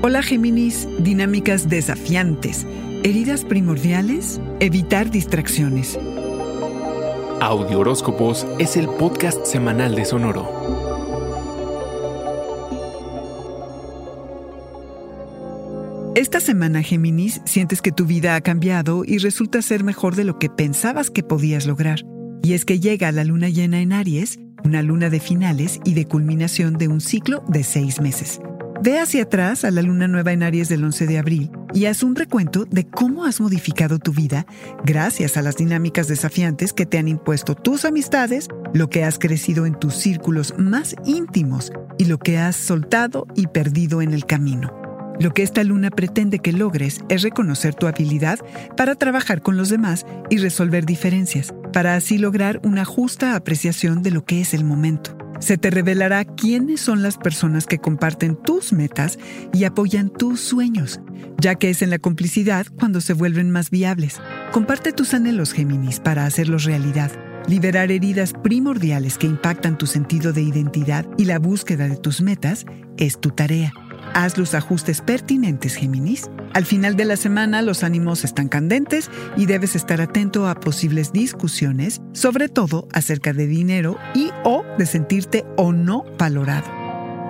Hola Géminis, dinámicas desafiantes, heridas primordiales, evitar distracciones. Audio Horóscopos es el podcast semanal de Sonoro. Esta semana, Géminis, sientes que tu vida ha cambiado y resulta ser mejor de lo que pensabas que podías lograr. Y es que llega la luna llena en Aries, una luna de finales y de culminación de un ciclo de seis meses. Ve hacia atrás a la luna nueva en Aries del 11 de abril y haz un recuento de cómo has modificado tu vida gracias a las dinámicas desafiantes que te han impuesto tus amistades, lo que has crecido en tus círculos más íntimos y lo que has soltado y perdido en el camino. Lo que esta luna pretende que logres es reconocer tu habilidad para trabajar con los demás y resolver diferencias, para así lograr una justa apreciación de lo que es el momento. Se te revelará quiénes son las personas que comparten tus metas y apoyan tus sueños, ya que es en la complicidad cuando se vuelven más viables. Comparte tus anhelos, Géminis, para hacerlos realidad. Liberar heridas primordiales que impactan tu sentido de identidad y la búsqueda de tus metas es tu tarea. Haz los ajustes pertinentes, Géminis. Al final de la semana los ánimos están candentes y debes estar atento a posibles discusiones, sobre todo acerca de dinero y o de sentirte o no valorado.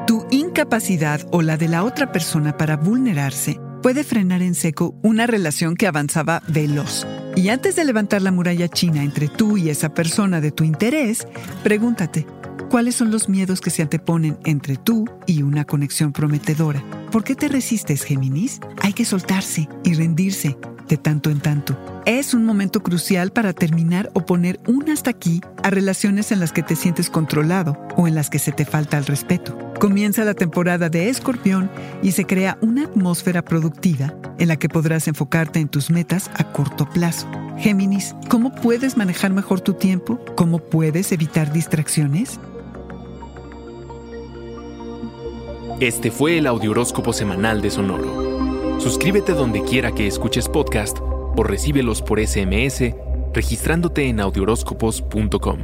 Tu incapacidad o la de la otra persona para vulnerarse puede frenar en seco una relación que avanzaba veloz. Y antes de levantar la muralla china entre tú y esa persona de tu interés, pregúntate, ¿Cuáles son los miedos que se anteponen entre tú y una conexión prometedora? ¿Por qué te resistes, Géminis? Hay que soltarse y rendirse de tanto en tanto. Es un momento crucial para terminar o poner un hasta aquí a relaciones en las que te sientes controlado o en las que se te falta el respeto. Comienza la temporada de Escorpión y se crea una atmósfera productiva en la que podrás enfocarte en tus metas a corto plazo. Géminis, ¿cómo puedes manejar mejor tu tiempo? ¿Cómo puedes evitar distracciones? Este fue el Audioróscopo Semanal de Sonoro. Suscríbete donde quiera que escuches podcast o recíbelos por SMS registrándote en audioróscopos.com.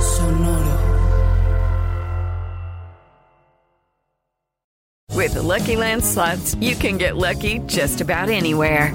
Sonoro. With the Lucky Land slots, you can get lucky just about anywhere.